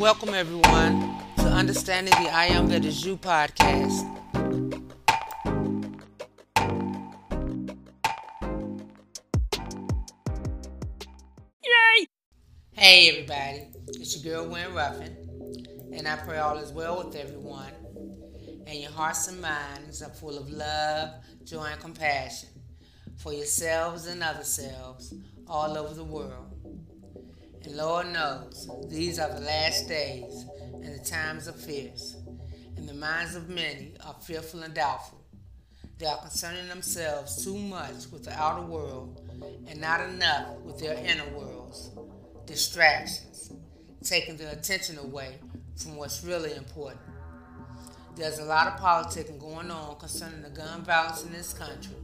welcome everyone to Understanding the I Am That Is You podcast. Yay! Hey everybody, it's your girl Wynn Ruffin, and I pray all is well with everyone, and your hearts and minds are full of love, joy, and compassion for yourselves and other selves all over the world. And Lord knows these are the last days and the times are fierce, and the minds of many are fearful and doubtful. They are concerning themselves too much with the outer world and not enough with their inner worlds. Distractions, taking their attention away from what's really important. There's a lot of politicking going on concerning the gun violence in this country,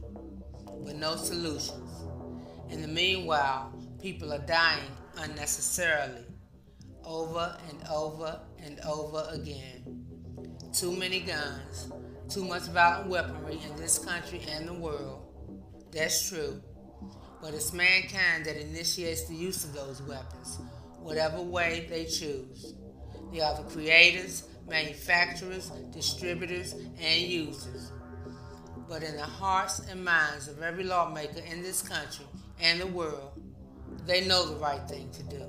but no solutions. In the meanwhile, people are dying unnecessarily over and over and over again. Too many guns, too much violent weaponry in this country and the world. That's true. But it's mankind that initiates the use of those weapons, whatever way they choose. They are the creators, manufacturers, distributors, and users. But in the hearts and minds of every lawmaker in this country and the world, they know the right thing to do.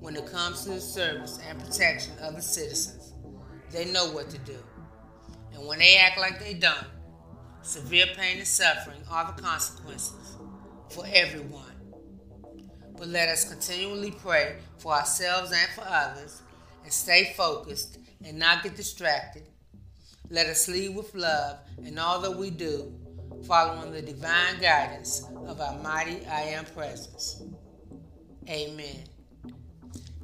When it comes to the service and protection of the citizens, they know what to do. And when they act like they don't, severe pain and suffering are the consequences for everyone. But let us continually pray for ourselves and for others and stay focused and not get distracted. Let us lead with love in all that we do, following the divine guidance of our mighty I Am presence. Amen.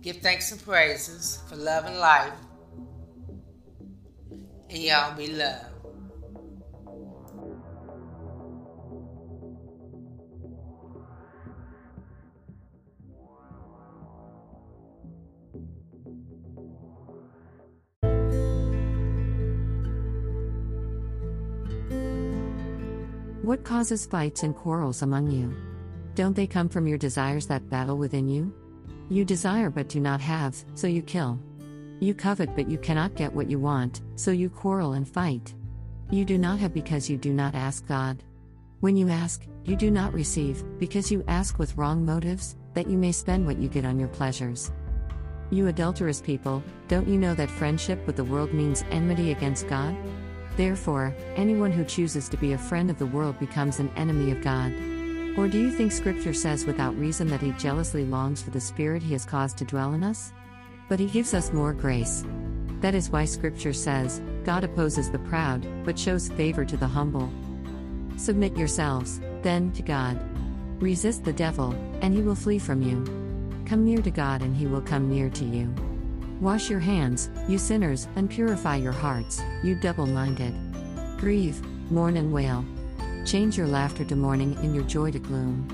Give thanks and praises for love and life. And y'all be loved. What causes fights and quarrels among you? Don't they come from your desires that battle within you? You desire but do not have, so you kill. You covet but you cannot get what you want, so you quarrel and fight. You do not have because you do not ask God. When you ask, you do not receive, because you ask with wrong motives, that you may spend what you get on your pleasures. You adulterous people, don't you know that friendship with the world means enmity against God? Therefore, anyone who chooses to be a friend of the world becomes an enemy of God. Or do you think Scripture says without reason that He jealously longs for the Spirit He has caused to dwell in us? But He gives us more grace. That is why Scripture says, God opposes the proud, but shows favor to the humble. Submit yourselves, then, to God. Resist the devil, and he will flee from you. Come near to God, and he will come near to you. Wash your hands, you sinners, and purify your hearts, you double minded. Grieve, mourn, and wail. Change your laughter to mourning and your joy to gloom.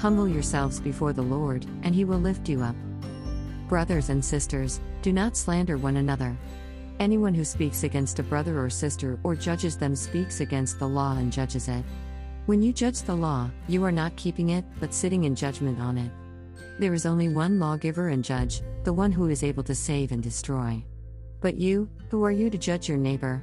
Humble yourselves before the Lord, and he will lift you up. Brothers and sisters, do not slander one another. Anyone who speaks against a brother or sister or judges them speaks against the law and judges it. When you judge the law, you are not keeping it, but sitting in judgment on it. There is only one lawgiver and judge, the one who is able to save and destroy. But you, who are you to judge your neighbor?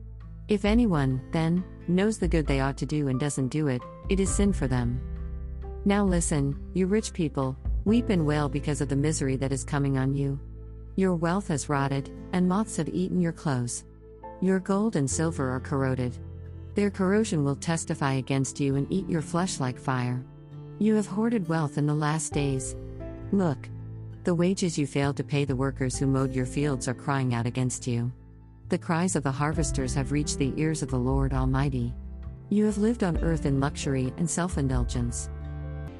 If anyone, then, knows the good they ought to do and doesn't do it, it is sin for them. Now listen, you rich people, weep and wail because of the misery that is coming on you. Your wealth has rotted, and moths have eaten your clothes. Your gold and silver are corroded. Their corrosion will testify against you and eat your flesh like fire. You have hoarded wealth in the last days. Look, the wages you failed to pay the workers who mowed your fields are crying out against you. The cries of the harvesters have reached the ears of the Lord Almighty. You have lived on earth in luxury and self indulgence.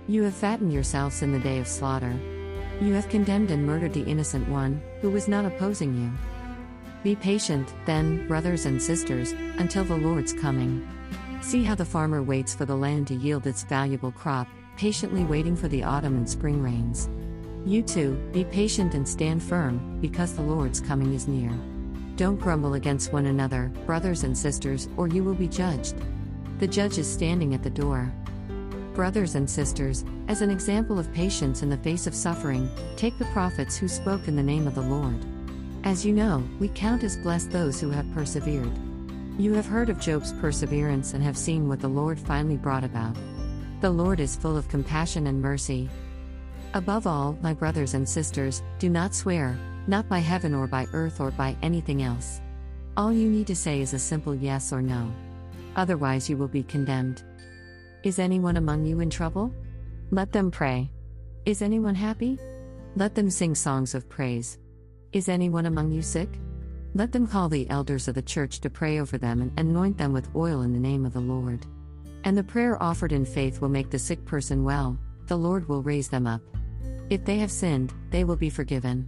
You have fattened yourselves in the day of slaughter. You have condemned and murdered the innocent one, who was not opposing you. Be patient, then, brothers and sisters, until the Lord's coming. See how the farmer waits for the land to yield its valuable crop, patiently waiting for the autumn and spring rains. You too, be patient and stand firm, because the Lord's coming is near. Don't grumble against one another, brothers and sisters, or you will be judged. The judge is standing at the door. Brothers and sisters, as an example of patience in the face of suffering, take the prophets who spoke in the name of the Lord. As you know, we count as blessed those who have persevered. You have heard of Job's perseverance and have seen what the Lord finally brought about. The Lord is full of compassion and mercy. Above all, my brothers and sisters, do not swear, not by heaven or by earth or by anything else. All you need to say is a simple yes or no. Otherwise, you will be condemned. Is anyone among you in trouble? Let them pray. Is anyone happy? Let them sing songs of praise. Is anyone among you sick? Let them call the elders of the church to pray over them and anoint them with oil in the name of the Lord. And the prayer offered in faith will make the sick person well, the Lord will raise them up. If they have sinned, they will be forgiven.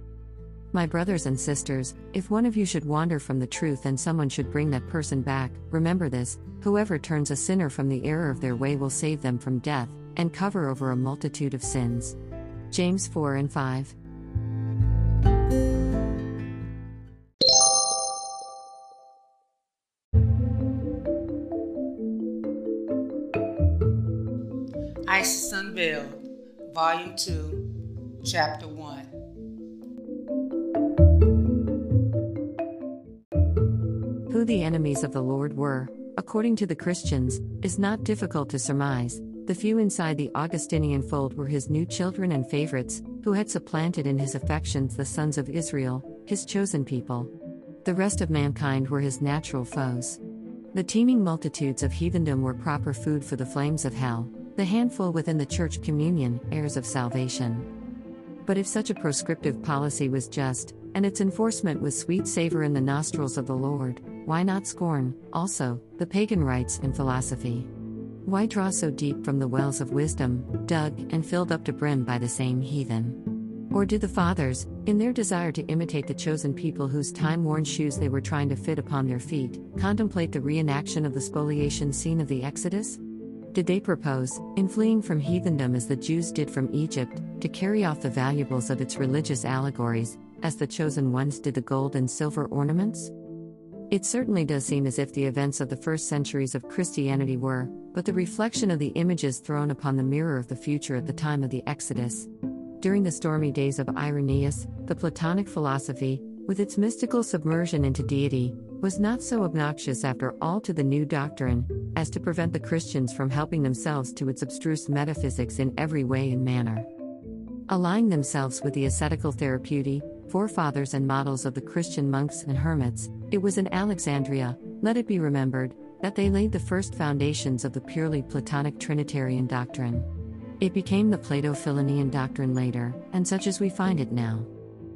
My brothers and sisters, if one of you should wander from the truth and someone should bring that person back, remember this whoever turns a sinner from the error of their way will save them from death, and cover over a multitude of sins. James 4 and 5. Isis Unveiled, Volume 2, Chapter 1. The enemies of the Lord were, according to the Christians, is not difficult to surmise. The few inside the Augustinian fold were his new children and favorites, who had supplanted in his affections the sons of Israel, his chosen people. The rest of mankind were his natural foes. The teeming multitudes of heathendom were proper food for the flames of hell the handful within the church communion, heirs of salvation. But if such a proscriptive policy was just, and its enforcement was sweet savor in the nostrils of the Lord, why not scorn, also, the pagan rites and philosophy? Why draw so deep from the wells of wisdom, dug and filled up to brim by the same heathen? Or do the fathers, in their desire to imitate the chosen people whose time worn shoes they were trying to fit upon their feet, contemplate the reenaction of the spoliation scene of the Exodus? Did they propose, in fleeing from heathendom as the Jews did from Egypt, to carry off the valuables of its religious allegories, as the chosen ones did the gold and silver ornaments? It certainly does seem as if the events of the first centuries of Christianity were, but the reflection of the images thrown upon the mirror of the future at the time of the Exodus. During the stormy days of Irenaeus, the Platonic philosophy, with its mystical submersion into deity, was not so obnoxious after all to the new doctrine, as to prevent the Christians from helping themselves to its abstruse metaphysics in every way and manner. Allying themselves with the ascetical Therapeutae, forefathers and models of the Christian monks and hermits, it was in Alexandria, let it be remembered, that they laid the first foundations of the purely Platonic Trinitarian doctrine. It became the Plato Philonian doctrine later, and such as we find it now.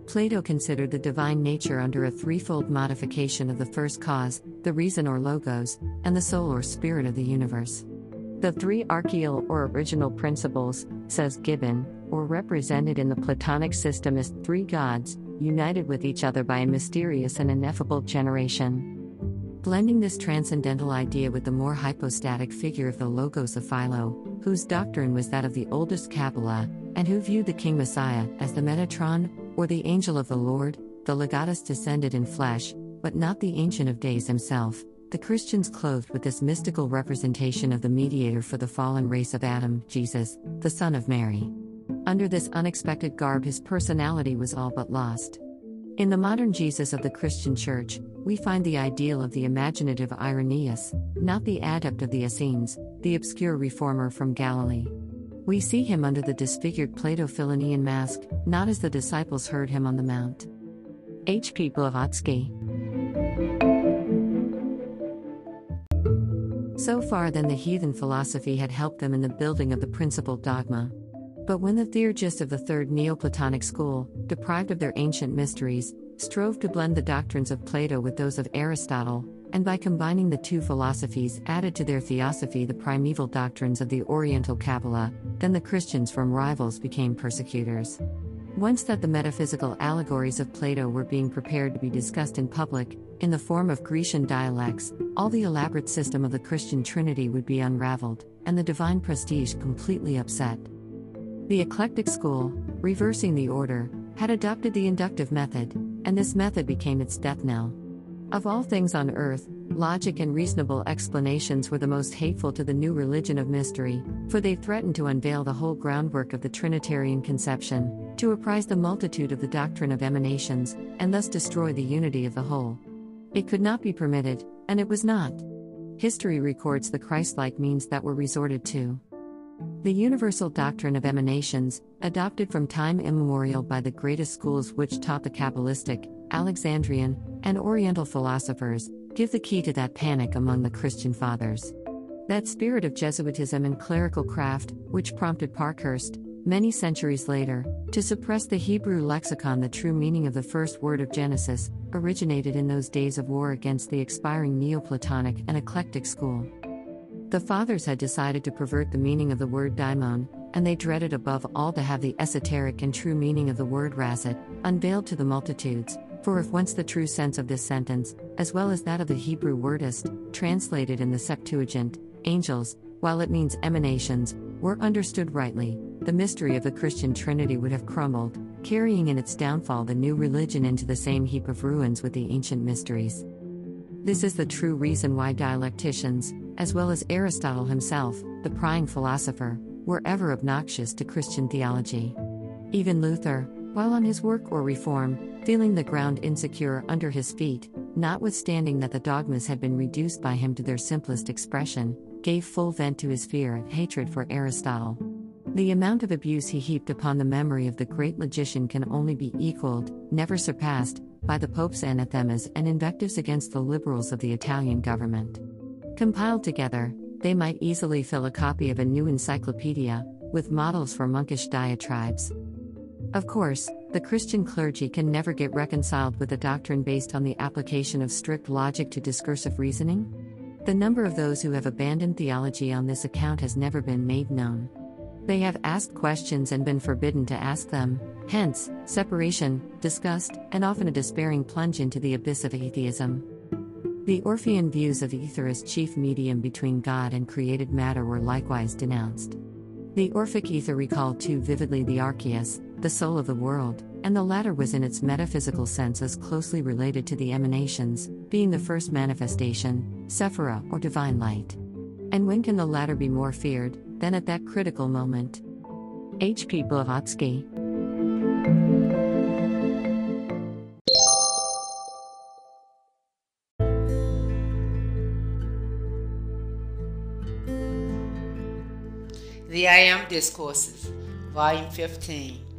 Plato considered the divine nature under a threefold modification of the first cause, the reason or logos, and the soul or spirit of the universe. The three archical or original principles, says Gibbon, were represented in the Platonic system as three gods, united with each other by a mysterious and ineffable generation. Blending this transcendental idea with the more hypostatic figure of the Logos of Philo, whose doctrine was that of the oldest Kabbalah, and who viewed the King Messiah as the Metatron, or the angel of the Lord, the legatus descended in flesh, but not the Ancient of Days himself. The Christians clothed with this mystical representation of the mediator for the fallen race of Adam, Jesus, the Son of Mary. Under this unexpected garb, his personality was all but lost. In the modern Jesus of the Christian Church, we find the ideal of the imaginative Irenaeus, not the adept of the Essenes, the obscure reformer from Galilee. We see him under the disfigured Plato Philonian mask, not as the disciples heard him on the Mount. H. P. Blavatsky So far, then, the heathen philosophy had helped them in the building of the principal dogma. But when the theurgists of the third Neoplatonic school, deprived of their ancient mysteries, strove to blend the doctrines of Plato with those of Aristotle, and by combining the two philosophies added to their theosophy the primeval doctrines of the Oriental Kabbalah, then the Christians from rivals became persecutors. Once that the metaphysical allegories of Plato were being prepared to be discussed in public, in the form of Grecian dialects, all the elaborate system of the Christian Trinity would be unraveled, and the divine prestige completely upset. The eclectic school, reversing the order, had adopted the inductive method, and this method became its death knell. Of all things on earth, logic and reasonable explanations were the most hateful to the new religion of mystery, for they threatened to unveil the whole groundwork of the Trinitarian conception, to apprise the multitude of the doctrine of emanations, and thus destroy the unity of the whole. It could not be permitted, and it was not. History records the Christ like means that were resorted to. The universal doctrine of emanations, adopted from time immemorial by the greatest schools which taught the Kabbalistic, Alexandrian, and Oriental philosophers, give the key to that panic among the Christian fathers. That spirit of Jesuitism and clerical craft, which prompted Parkhurst, many centuries later, to suppress the Hebrew lexicon, the true meaning of the first word of Genesis, originated in those days of war against the expiring Neoplatonic and eclectic school. The fathers had decided to pervert the meaning of the word daimon, and they dreaded above all to have the esoteric and true meaning of the word raset unveiled to the multitudes, for if once the true sense of this sentence, as well as that of the Hebrew wordist, translated in the Septuagint, angels, while it means emanations, were understood rightly, the mystery of the Christian Trinity would have crumbled, carrying in its downfall the new religion into the same heap of ruins with the ancient mysteries. This is the true reason why dialecticians, as well as Aristotle himself, the prying philosopher, were ever obnoxious to Christian theology. Even Luther, while on his work or reform, feeling the ground insecure under his feet, notwithstanding that the dogmas had been reduced by him to their simplest expression, gave full vent to his fear and hatred for Aristotle. The amount of abuse he heaped upon the memory of the great logician can only be equaled, never surpassed, by the Pope's anathemas and invectives against the liberals of the Italian government. Compiled together, they might easily fill a copy of a new encyclopedia, with models for monkish diatribes. Of course, the Christian clergy can never get reconciled with a doctrine based on the application of strict logic to discursive reasoning. The number of those who have abandoned theology on this account has never been made known. They have asked questions and been forbidden to ask them, hence, separation, disgust, and often a despairing plunge into the abyss of atheism. The Orphean views of ether as chief medium between God and created matter were likewise denounced. The Orphic ether recalled too vividly the archeus, the soul of the world, and the latter was in its metaphysical sense as closely related to the emanations, being the first manifestation, sephira, or divine light. And when can the latter be more feared than at that critical moment? H. P. Blavatsky. The I Am Discourses, Volume 15.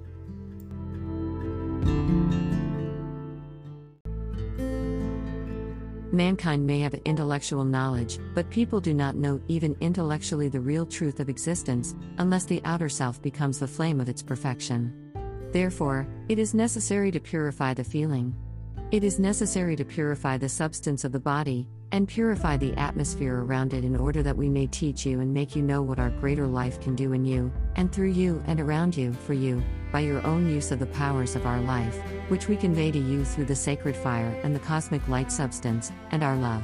Mankind may have intellectual knowledge, but people do not know even intellectually the real truth of existence, unless the outer self becomes the flame of its perfection. Therefore, it is necessary to purify the feeling. It is necessary to purify the substance of the body, and purify the atmosphere around it in order that we may teach you and make you know what our greater life can do in you, and through you and around you, for you, by your own use of the powers of our life, which we convey to you through the sacred fire and the cosmic light substance, and our love.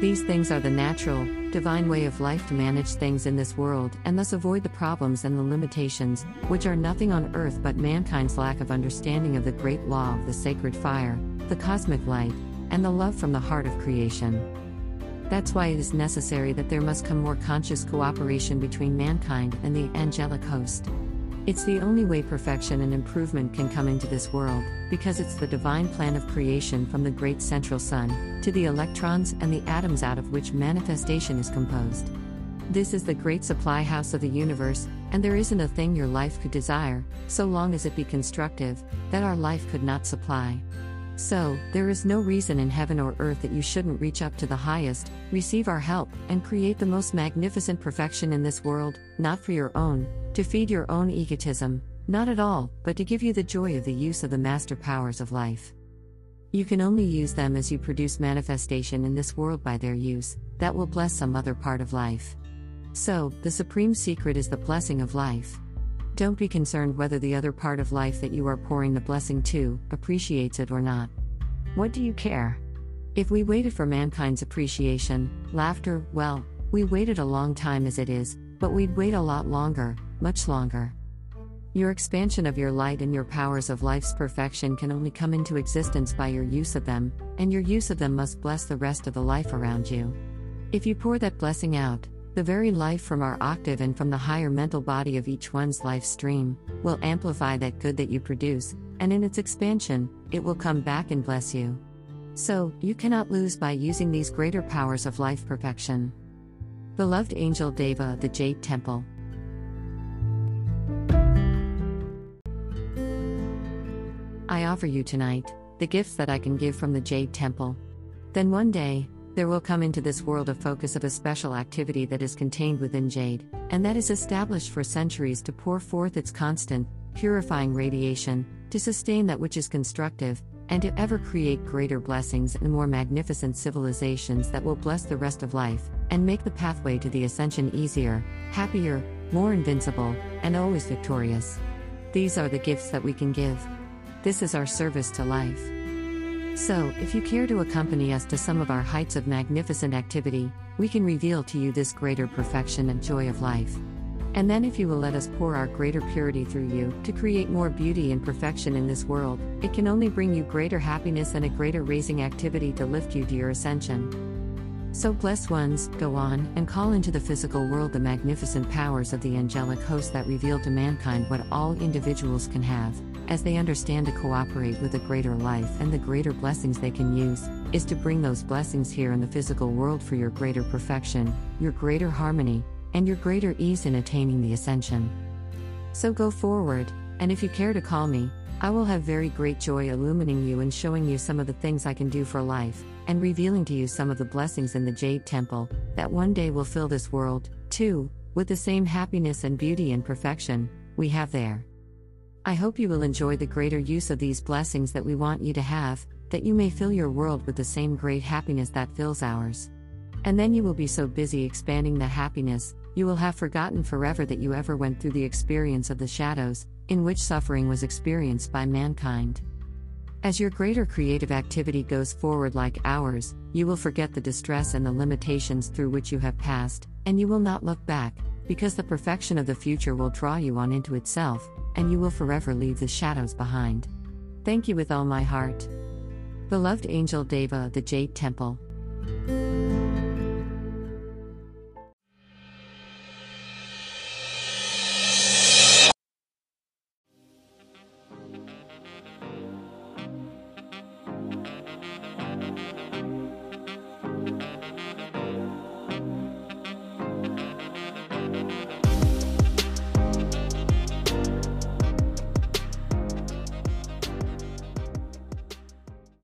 These things are the natural, divine way of life to manage things in this world and thus avoid the problems and the limitations, which are nothing on earth but mankind's lack of understanding of the great law of the sacred fire, the cosmic light, and the love from the heart of creation. That's why it is necessary that there must come more conscious cooperation between mankind and the angelic host. It's the only way perfection and improvement can come into this world, because it's the divine plan of creation from the great central sun, to the electrons and the atoms out of which manifestation is composed. This is the great supply house of the universe, and there isn't a thing your life could desire, so long as it be constructive, that our life could not supply. So, there is no reason in heaven or earth that you shouldn't reach up to the highest, receive our help, and create the most magnificent perfection in this world, not for your own, to feed your own egotism, not at all, but to give you the joy of the use of the master powers of life. You can only use them as you produce manifestation in this world by their use, that will bless some other part of life. So, the supreme secret is the blessing of life. Don't be concerned whether the other part of life that you are pouring the blessing to appreciates it or not. What do you care? If we waited for mankind's appreciation, laughter, well, we waited a long time as it is, but we'd wait a lot longer, much longer. Your expansion of your light and your powers of life's perfection can only come into existence by your use of them, and your use of them must bless the rest of the life around you. If you pour that blessing out, the very life from our octave and from the higher mental body of each one's life stream will amplify that good that you produce, and in its expansion, it will come back and bless you. So, you cannot lose by using these greater powers of life perfection. Beloved Angel Deva, the Jade Temple. I offer you tonight the gifts that I can give from the Jade Temple. Then one day, there will come into this world a focus of a special activity that is contained within jade, and that is established for centuries to pour forth its constant, purifying radiation, to sustain that which is constructive, and to ever create greater blessings and more magnificent civilizations that will bless the rest of life, and make the pathway to the ascension easier, happier, more invincible, and always victorious. These are the gifts that we can give. This is our service to life. So, if you care to accompany us to some of our heights of magnificent activity, we can reveal to you this greater perfection and joy of life. And then, if you will let us pour our greater purity through you to create more beauty and perfection in this world, it can only bring you greater happiness and a greater raising activity to lift you to your ascension. So, blessed ones, go on and call into the physical world the magnificent powers of the angelic host that reveal to mankind what all individuals can have as they understand to cooperate with a greater life and the greater blessings they can use, is to bring those blessings here in the physical world for your greater perfection, your greater harmony, and your greater ease in attaining the ascension. So go forward, and if you care to call me, I will have very great joy illumining you and showing you some of the things I can do for life, and revealing to you some of the blessings in the Jade Temple that one day will fill this world, too, with the same happiness and beauty and perfection we have there. I hope you will enjoy the greater use of these blessings that we want you to have, that you may fill your world with the same great happiness that fills ours. And then you will be so busy expanding that happiness, you will have forgotten forever that you ever went through the experience of the shadows, in which suffering was experienced by mankind. As your greater creative activity goes forward like ours, you will forget the distress and the limitations through which you have passed, and you will not look back, because the perfection of the future will draw you on into itself, and you will forever leave the shadows behind. Thank you with all my heart. Beloved Angel Deva, of the Jade Temple.